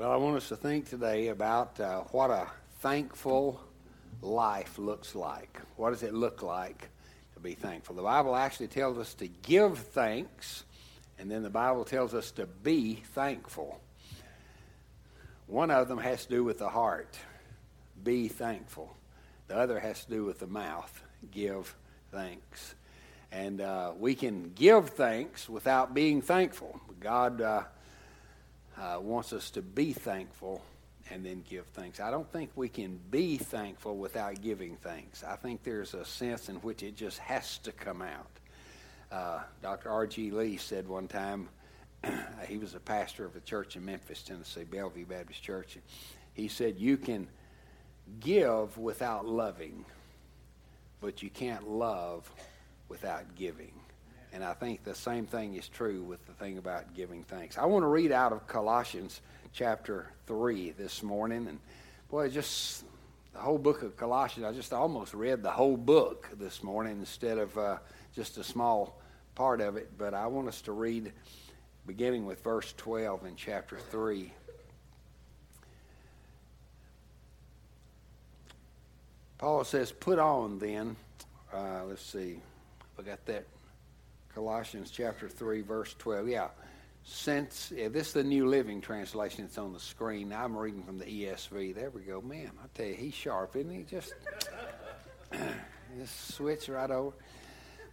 Well, I want us to think today about uh, what a thankful life looks like. What does it look like to be thankful? The Bible actually tells us to give thanks, and then the Bible tells us to be thankful. One of them has to do with the heart, be thankful. The other has to do with the mouth, give thanks. And uh, we can give thanks without being thankful. God. Uh, uh, wants us to be thankful and then give thanks. I don't think we can be thankful without giving thanks. I think there's a sense in which it just has to come out. Uh, Dr. R.G. Lee said one time, he was a pastor of a church in Memphis, Tennessee, Bellevue Baptist Church. He said, You can give without loving, but you can't love without giving. And I think the same thing is true with the thing about giving thanks. I want to read out of Colossians chapter 3 this morning. And boy, just the whole book of Colossians, I just almost read the whole book this morning instead of uh, just a small part of it. But I want us to read beginning with verse 12 in chapter 3. Paul says, Put on then, uh, let's see I got that Colossians chapter 3, verse 12. Yeah. Since, yeah, this is the New Living Translation. It's on the screen. I'm reading from the ESV. There we go. Man, I tell you, he's sharp, isn't he? Just, just switch right over.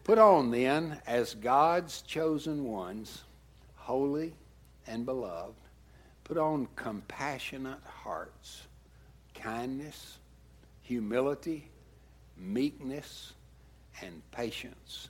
Put on then, as God's chosen ones, holy and beloved, put on compassionate hearts, kindness, humility, meekness, and patience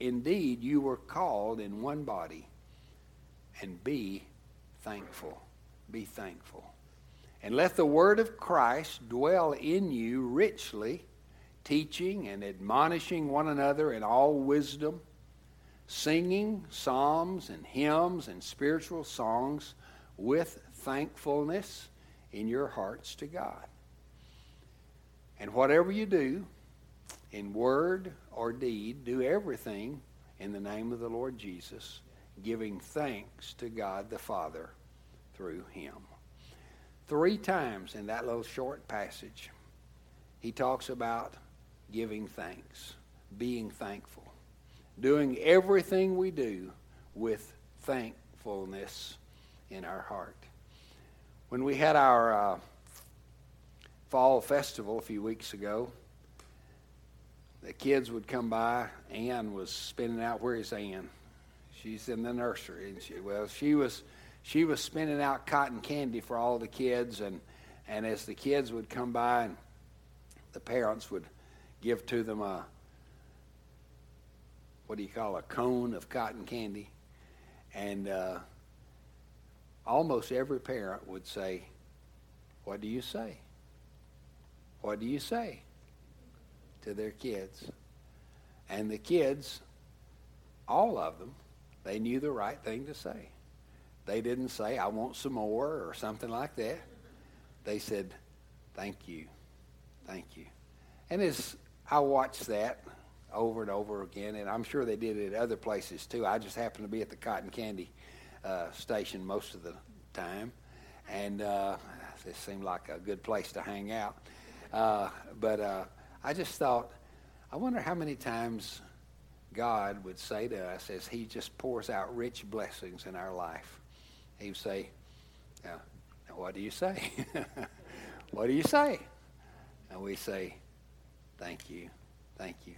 Indeed, you were called in one body, and be thankful. Be thankful. And let the word of Christ dwell in you richly, teaching and admonishing one another in all wisdom, singing psalms and hymns and spiritual songs with thankfulness in your hearts to God. And whatever you do, in word or deed, do everything in the name of the Lord Jesus, giving thanks to God the Father through him. Three times in that little short passage, he talks about giving thanks, being thankful, doing everything we do with thankfulness in our heart. When we had our uh, fall festival a few weeks ago, the kids would come by. Ann was spinning out. Where is Ann? She's in the nursery, and she? Well, she was she was spinning out cotton candy for all the kids, and and as the kids would come by, and the parents would give to them a what do you call a cone of cotton candy, and uh, almost every parent would say, "What do you say? What do you say?" To their kids. And the kids, all of them, they knew the right thing to say. They didn't say, I want some more or something like that. They said, Thank you. Thank you. And as I watched that over and over again, and I'm sure they did it at other places too. I just happened to be at the cotton candy uh, station most of the time, and uh, it seemed like a good place to hang out. Uh, but uh, I just thought, I wonder how many times God would say to us as He just pours out rich blessings in our life. He would say, now, now what do you say? what do you say? And we say, thank you, thank you.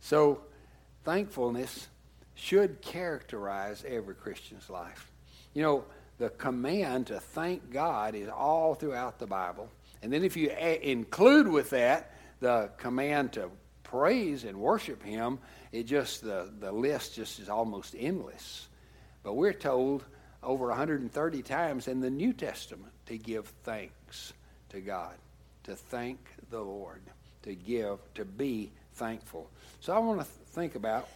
So, thankfulness should characterize every Christian's life. You know, the command to thank God is all throughout the Bible. And then if you a- include with that the command to praise and worship him, it just the, the list just is almost endless. But we're told over 130 times in the New Testament to give thanks to God, to thank the Lord, to give, to be thankful. So I want to th- think about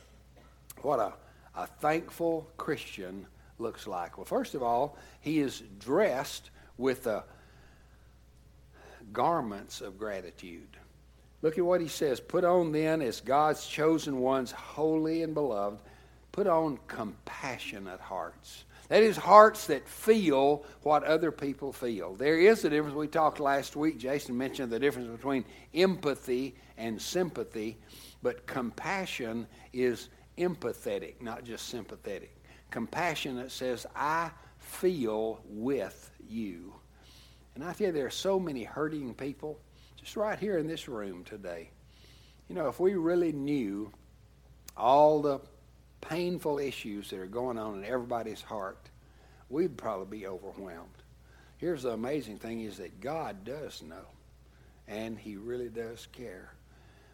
what a, a thankful Christian looks like. Well, first of all, he is dressed with the garments of gratitude. Look at what he says. Put on then, as God's chosen ones, holy and beloved, put on compassionate hearts. That is, hearts that feel what other people feel. There is a difference. We talked last week, Jason mentioned the difference between empathy and sympathy, but compassion is empathetic, not just sympathetic. Compassion that says, I feel with you. And I you, there are so many hurting people just right here in this room today. You know, if we really knew all the painful issues that are going on in everybody's heart, we'd probably be overwhelmed. Here's the amazing thing is that God does know, and he really does care.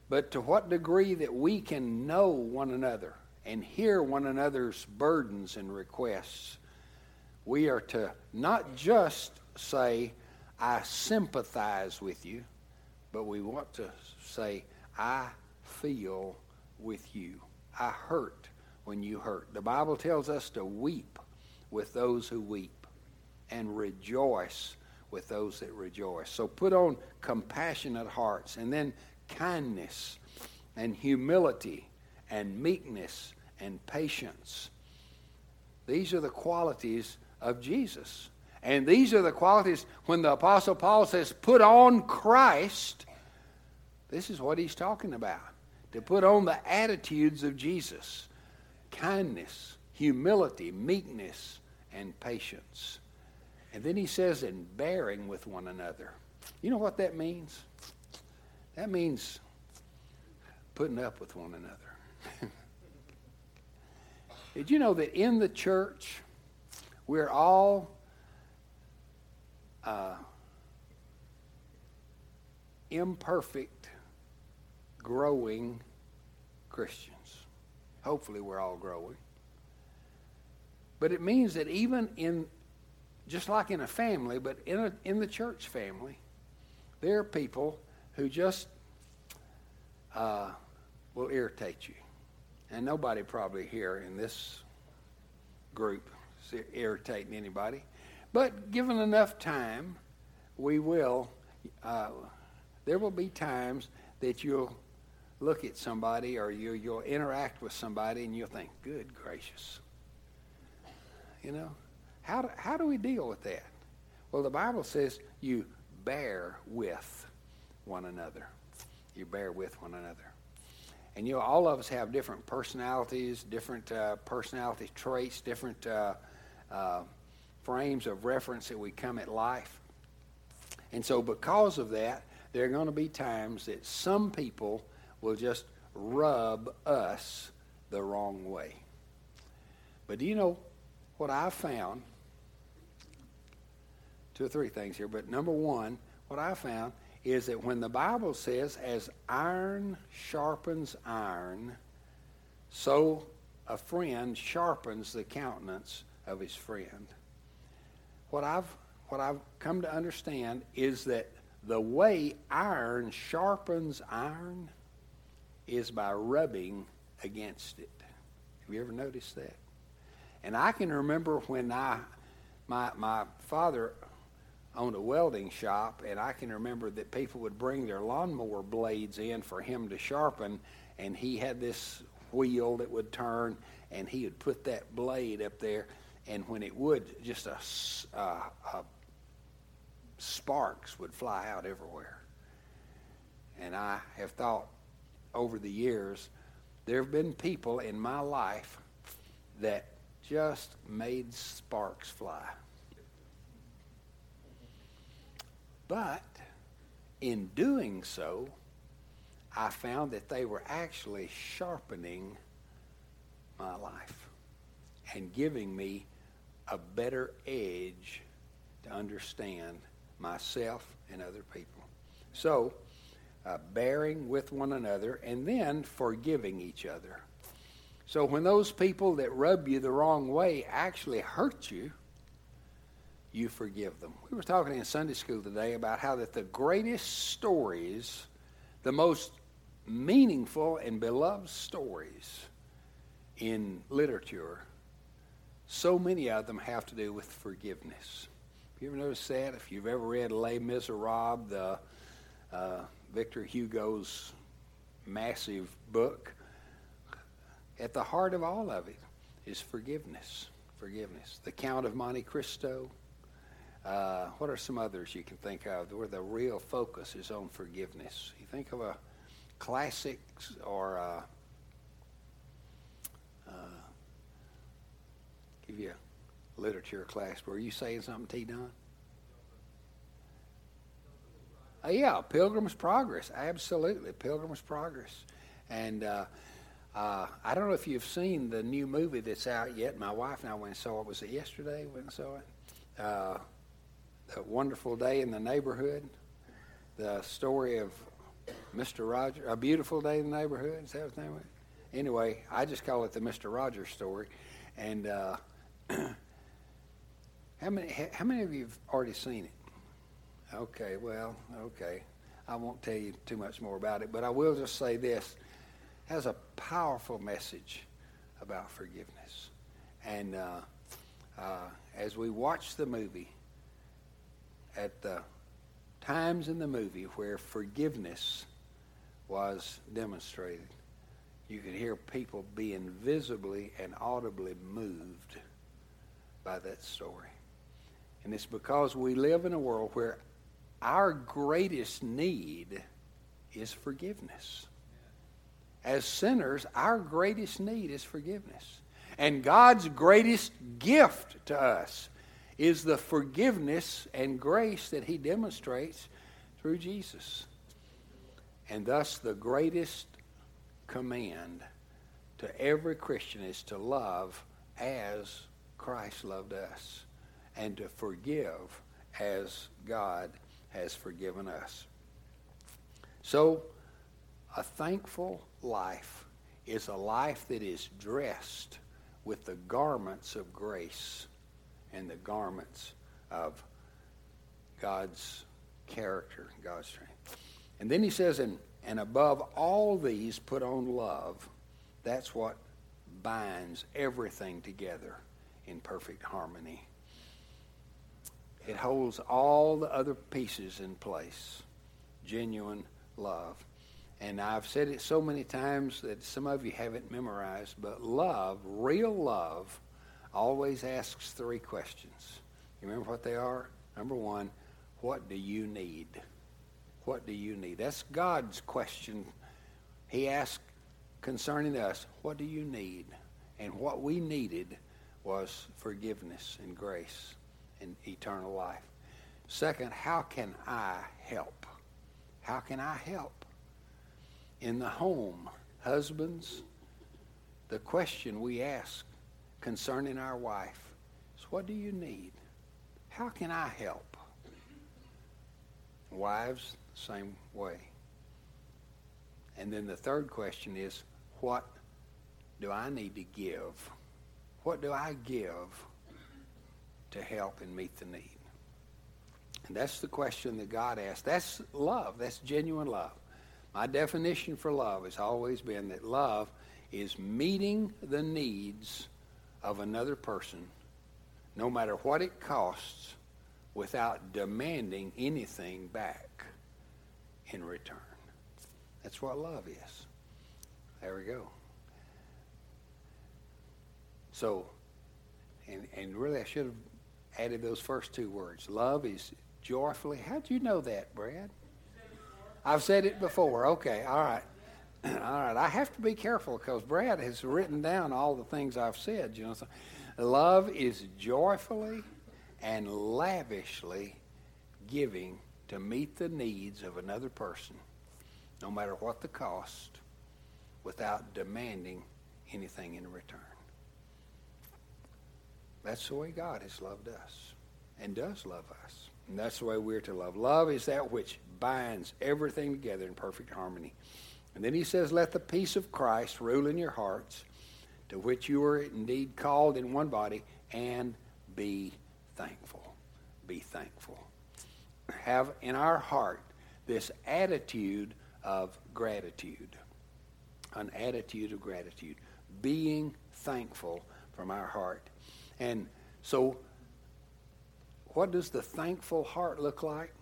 But to what degree that we can know one another and hear one another's burdens and requests, we are to not just say, I sympathize with you, but we want to say, I feel with you. I hurt when you hurt. The Bible tells us to weep with those who weep and rejoice with those that rejoice. So put on compassionate hearts and then kindness and humility and meekness and patience. These are the qualities of Jesus. And these are the qualities when the Apostle Paul says, put on Christ. This is what he's talking about. To put on the attitudes of Jesus kindness, humility, meekness, and patience. And then he says, in bearing with one another. You know what that means? That means putting up with one another. Did you know that in the church, we're all uh, imperfect, growing Christians? Hopefully, we're all growing. But it means that even in, just like in a family, but in, a, in the church family, there are people who just uh, will irritate you. And nobody probably here in this group is irritating anybody. But given enough time, we will, uh, there will be times that you'll look at somebody or you, you'll interact with somebody and you'll think, good gracious. You know, how do, how do we deal with that? Well, the Bible says you bear with one another. You bear with one another. And you know, all of us have different personalities, different uh, personality traits, different uh, uh, frames of reference that we come at life. And so, because of that, there are going to be times that some people will just rub us the wrong way. But do you know what I found? Two or three things here, but number one, what I found is that when the Bible says, as iron sharpens iron, so a friend sharpens the countenance of his friend. What I've, what I've come to understand is that the way iron sharpens iron is by rubbing against it. Have you ever noticed that? And I can remember when I, my, my father owned a welding shop, and I can remember that people would bring their lawnmower blades in for him to sharpen, and he had this wheel that would turn, and he would put that blade up there, and when it would, just a, a sparks would fly out everywhere. And I have thought over the years, there have been people in my life that just made sparks fly. But in doing so, I found that they were actually sharpening my life and giving me a better edge to understand myself and other people. So, uh, bearing with one another and then forgiving each other. So, when those people that rub you the wrong way actually hurt you, you forgive them. We were talking in Sunday school today about how that the greatest stories, the most meaningful and beloved stories in literature, so many of them have to do with forgiveness. Have you ever noticed that? If you've ever read Les Miserables, the uh, Victor Hugo's massive book, at the heart of all of it is forgiveness. Forgiveness. The Count of Monte Cristo. Uh, what are some others you can think of where the real focus is on forgiveness? You think of a classic or uh, uh, give you a literature class. Were you saying something, T. Don? Uh, yeah, Pilgrim's Progress. Absolutely, Pilgrim's Progress. And uh, uh, I don't know if you've seen the new movie that's out yet. My wife and I went and saw it. Was it yesterday? Went and saw it. Uh, the Wonderful Day in the Neighborhood. The story of Mr. Roger. A Beautiful Day in the Neighborhood. Is that his name? Anyway, I just call it the Mr. Rogers story. And uh, how many? How many of you have already seen it? Okay, well, okay. I won't tell you too much more about it, but I will just say this has a powerful message about forgiveness. And uh, uh, as we watch the movie, at the times in the movie where forgiveness was demonstrated, you could hear people being visibly and audibly moved by that story. And it's because we live in a world where our greatest need is forgiveness. As sinners, our greatest need is forgiveness. And God's greatest gift to us is the forgiveness and grace that He demonstrates through Jesus. And thus, the greatest command to every Christian is to love as Christ loved us and to forgive as God has forgiven us. So, a thankful life is a life that is dressed with the garments of grace and the garments of God's character, God's strength. And then he says, and, and above all these, put on love. That's what binds everything together in perfect harmony. It holds all the other pieces in place. Genuine love. And I've said it so many times that some of you haven't memorized, but love, real love, always asks three questions. You remember what they are? Number one, what do you need? What do you need? That's God's question. He asked concerning us, what do you need? And what we needed was forgiveness and grace and eternal life. Second, how can I help? How can I help? in the home, husbands, the question we ask concerning our wife is what do you need? How can I help? Wives, same way. And then the third question is what do I need to give? What do I give to help and meet the need? And that's the question that God asked. That's love. That's genuine love. My definition for love has always been that love is meeting the needs of another person, no matter what it costs, without demanding anything back in return. That's what love is. There we go. So, and, and really, I should have added those first two words. Love is joyfully. How do you know that, Brad? I've said it before. Okay, all right. all right. I have to be careful because Brad has written down all the things I've said. You know, so love is joyfully and lavishly giving to meet the needs of another person, no matter what the cost, without demanding anything in return. That's the way God has loved us and does love us. And that's the way we're to love. Love is that which binds everything together in perfect harmony. And then he says, Let the peace of Christ rule in your hearts, to which you are indeed called in one body, and be thankful. be thankful. Have in our heart this attitude of gratitude. An attitude of gratitude. Being thankful from our heart. And so, what does the thankful heart look like?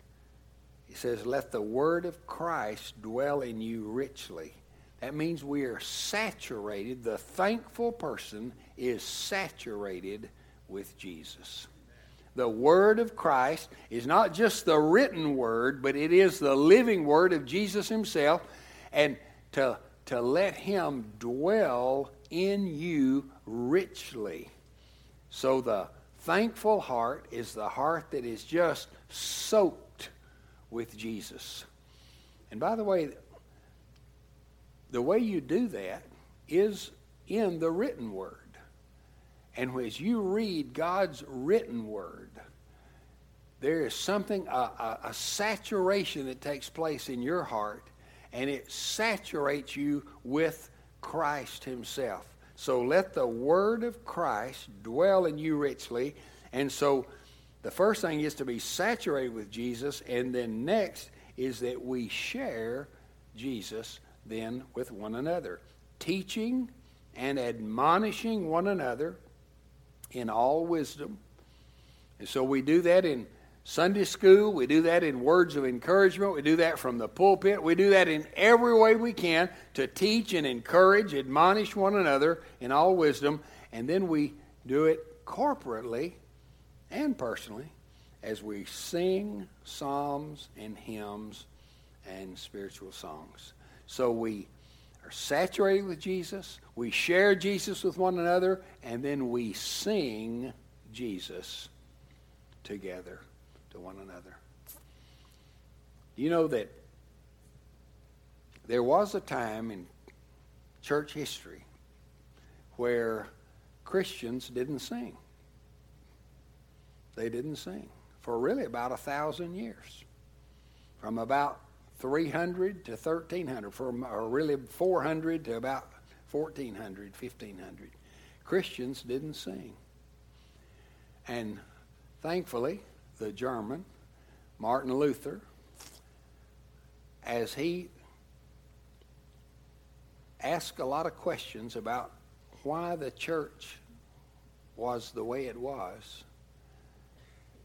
He says, Let the word of Christ dwell in you richly. That means we are saturated. The thankful person is saturated with Jesus. The Word of Christ is not just the written Word, but it is the living Word of Jesus Himself. And to, to let Him dwell in you richly. So the thankful heart is the heart that is just soaked with Jesus. And by the way, the way you do that is in the written word. And as you read God's written word, there is something, a, a, a, saturation that takes place in your heart, and it saturates you with Christ Himself. So let the word of Christ dwell in you richly. And so the first thing is to be saturated with Jesus, and then next is that we share Jesus then with one another, teaching and admonishing one another in all wisdom. And so we do that in Sunday school, we do that in words of encouragement, we do that from the pulpit, we do that in every way we can to teach and encourage, admonish one another in all wisdom, and then we do it corporately and personally as we sing psalms and hymns and spiritual songs. So we are saturated with Jesus, we share Jesus with one another, and then we sing Jesus together to one another. You know that there was a time in church history where Christians didn't sing. They didn't sing for really about a thousand years. From about 300 to 1300, from or really 400 to about 1400, 1500. Christians didn't sing. And thankfully, the German, Martin Luther, as he asked a lot of questions about why the church was the way it was,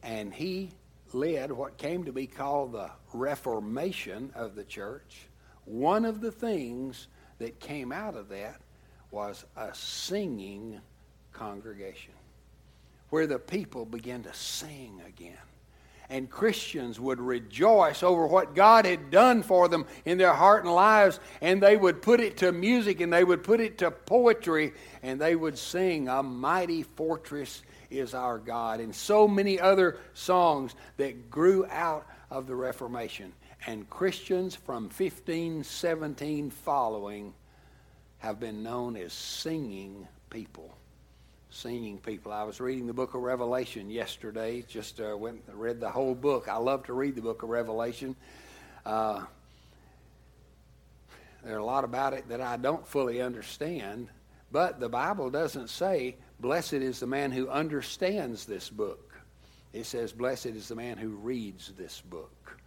and he led what came to be called the Reformation of the church. One of the things that came out of that was a singing congregation where the people began to sing again. And Christians would rejoice over what God had done for them in their heart and lives, and they would put it to music and they would put it to poetry, and they would sing, A mighty fortress is our God, and so many other songs that grew out of the Reformation. And Christians from 1517 following have been known as singing people. Singing people. I was reading the book of Revelation yesterday. Just uh, went read the whole book. I love to read the book of Revelation. Uh, there are a lot about it that I don't fully understand, but the Bible doesn't say Blessed is the man who understands this book. It says, Blessed is the man who reads this book.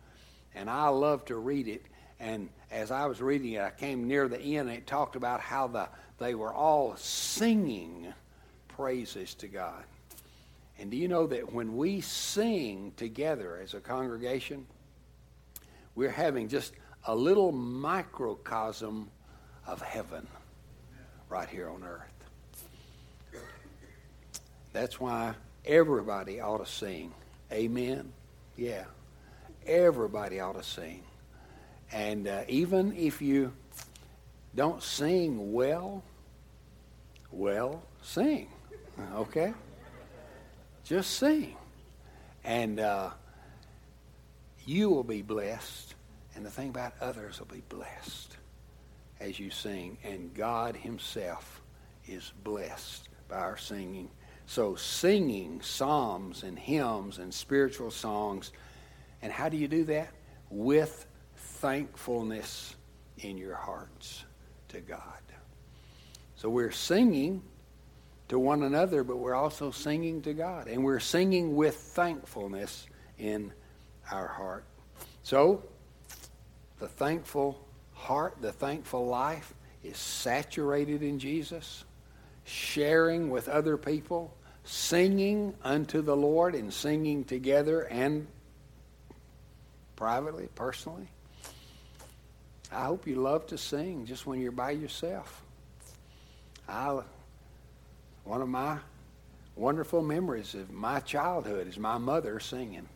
And I love to read it. And as I was reading it, I came near the end and it talked about how the, they were all singing praises to God. And do you know that when we sing together as a congregation, we're having just a little microcosm of heaven right here on earth. That's why everybody ought to sing. Amen? Yeah. Everybody ought to sing. And uh, even if you don't sing well, well, sing. Okay? Just sing. And uh, you will be blessed. And the thing about others will be blessed as you sing. And God Himself is blessed by our singing. So, singing psalms and hymns and spiritual songs. And how do you do that? With thankfulness in your hearts to God. So, we're singing to one another, but we're also singing to God. And we're singing with thankfulness in our heart. So, the thankful heart, the thankful life is saturated in Jesus, sharing with other people, singing unto the Lord and singing together and privately, personally. I hope you love to sing just when you're by yourself. I, one of my wonderful memories of my childhood is my mother singing.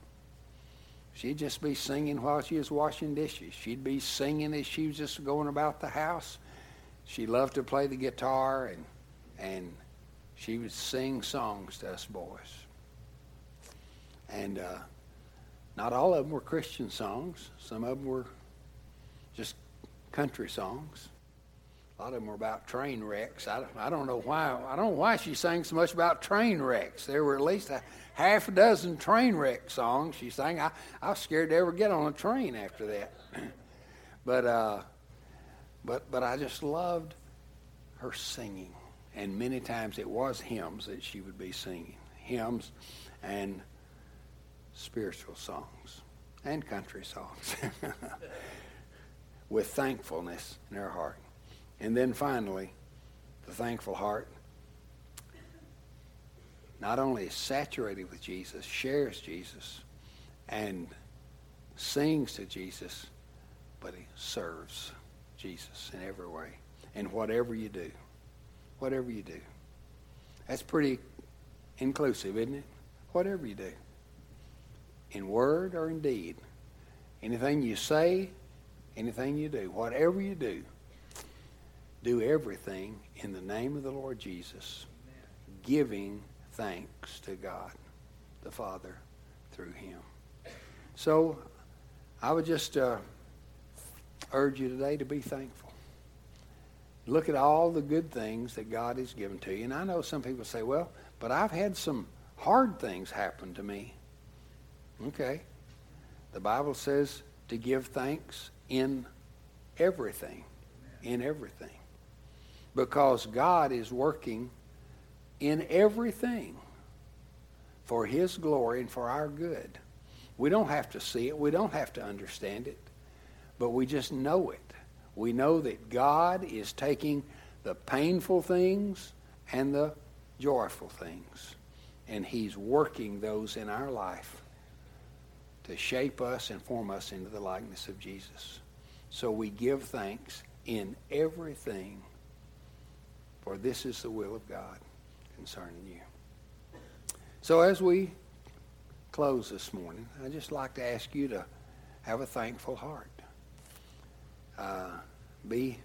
She'd just be singing while she was washing dishes. She'd be singing as she was just going about the house. She loved to play the guitar and and she would sing songs to us boys. And uh, not all of them were Christian songs. Some of them were just country songs. A lot of them were about train wrecks. I, I don't know why. I don't know why she sang so much about train wrecks. There were at least a half a dozen train wreck songs she sang. I, I was scared to ever get on a train after that. but uh, but but I just loved her singing, and many times it was hymns that she would be singing, hymns and spiritual songs and country songs with thankfulness in her heart. And then finally, the thankful heart not only is saturated with Jesus, shares Jesus, and sings to Jesus, but he serves Jesus in every way. And whatever you do, whatever you do. That's pretty inclusive, isn't it? Whatever you do, in word or in deed, anything you say, anything you do, whatever you do, do everything in the name of the Lord Jesus, giving thanks to God the Father through him. So I would just uh, urge you today to be thankful. Look at all the good things that God has given to you. And I know some people say, well, but I've had some hard things happen to me. Okay. The Bible says to give thanks in everything. In everything because God is working in everything for His glory and for our good. We don't have to see it, we don't have to understand it, but we just know it. We know that God is taking the painful things and the joyful things, and He's working those in our life to shape us and form us into the likeness of Jesus. So we give thanks in everything for this is the will of God concerning you. So as we close this morning, I'd just like to ask you to have a thankful heart. Uh, be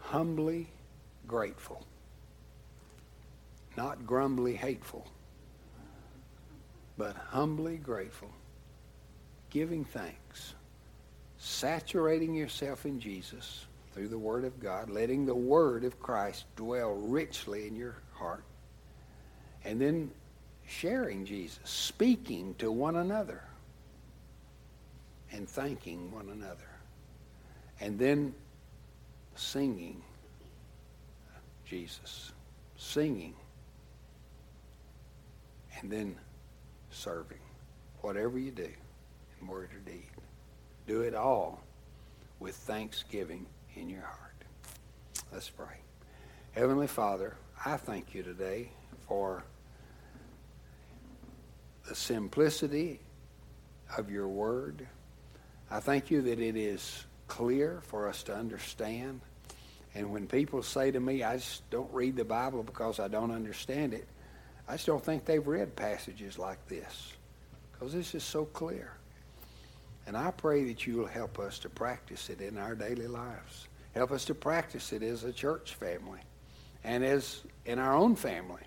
humbly grateful, not grumbly hateful, but humbly grateful, giving thanks, saturating yourself in Jesus through the Word of God, letting the Word of Christ dwell richly in your heart, and then sharing Jesus, speaking to one another, and thanking one another, and then singing Jesus, singing, and then serving. Whatever you do, in word or deed, do it all with thanksgiving in your heart. Let's pray. Heavenly Father, I thank you today for the simplicity of your word. I thank you that it is clear for us to understand. And when people say to me, I just don't read the Bible because I don't understand it, I just don't think they've read passages like this because this is so clear. And I pray that you will help us to practice it in our daily lives. Help us to practice it as a church family and as in our own family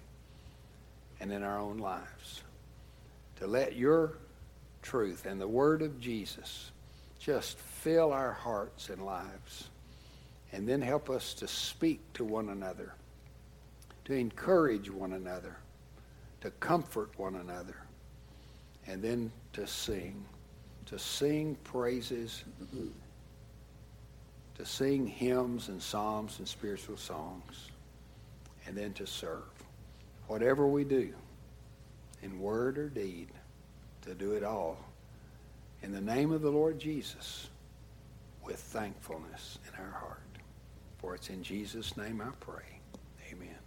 and in our own lives. To let your truth and the word of Jesus just fill our hearts and lives. And then help us to speak to one another, to encourage one another, to comfort one another, and then to sing to sing praises, to sing hymns and psalms and spiritual songs, and then to serve. Whatever we do, in word or deed, to do it all in the name of the Lord Jesus with thankfulness in our heart. For it's in Jesus' name I pray. Amen.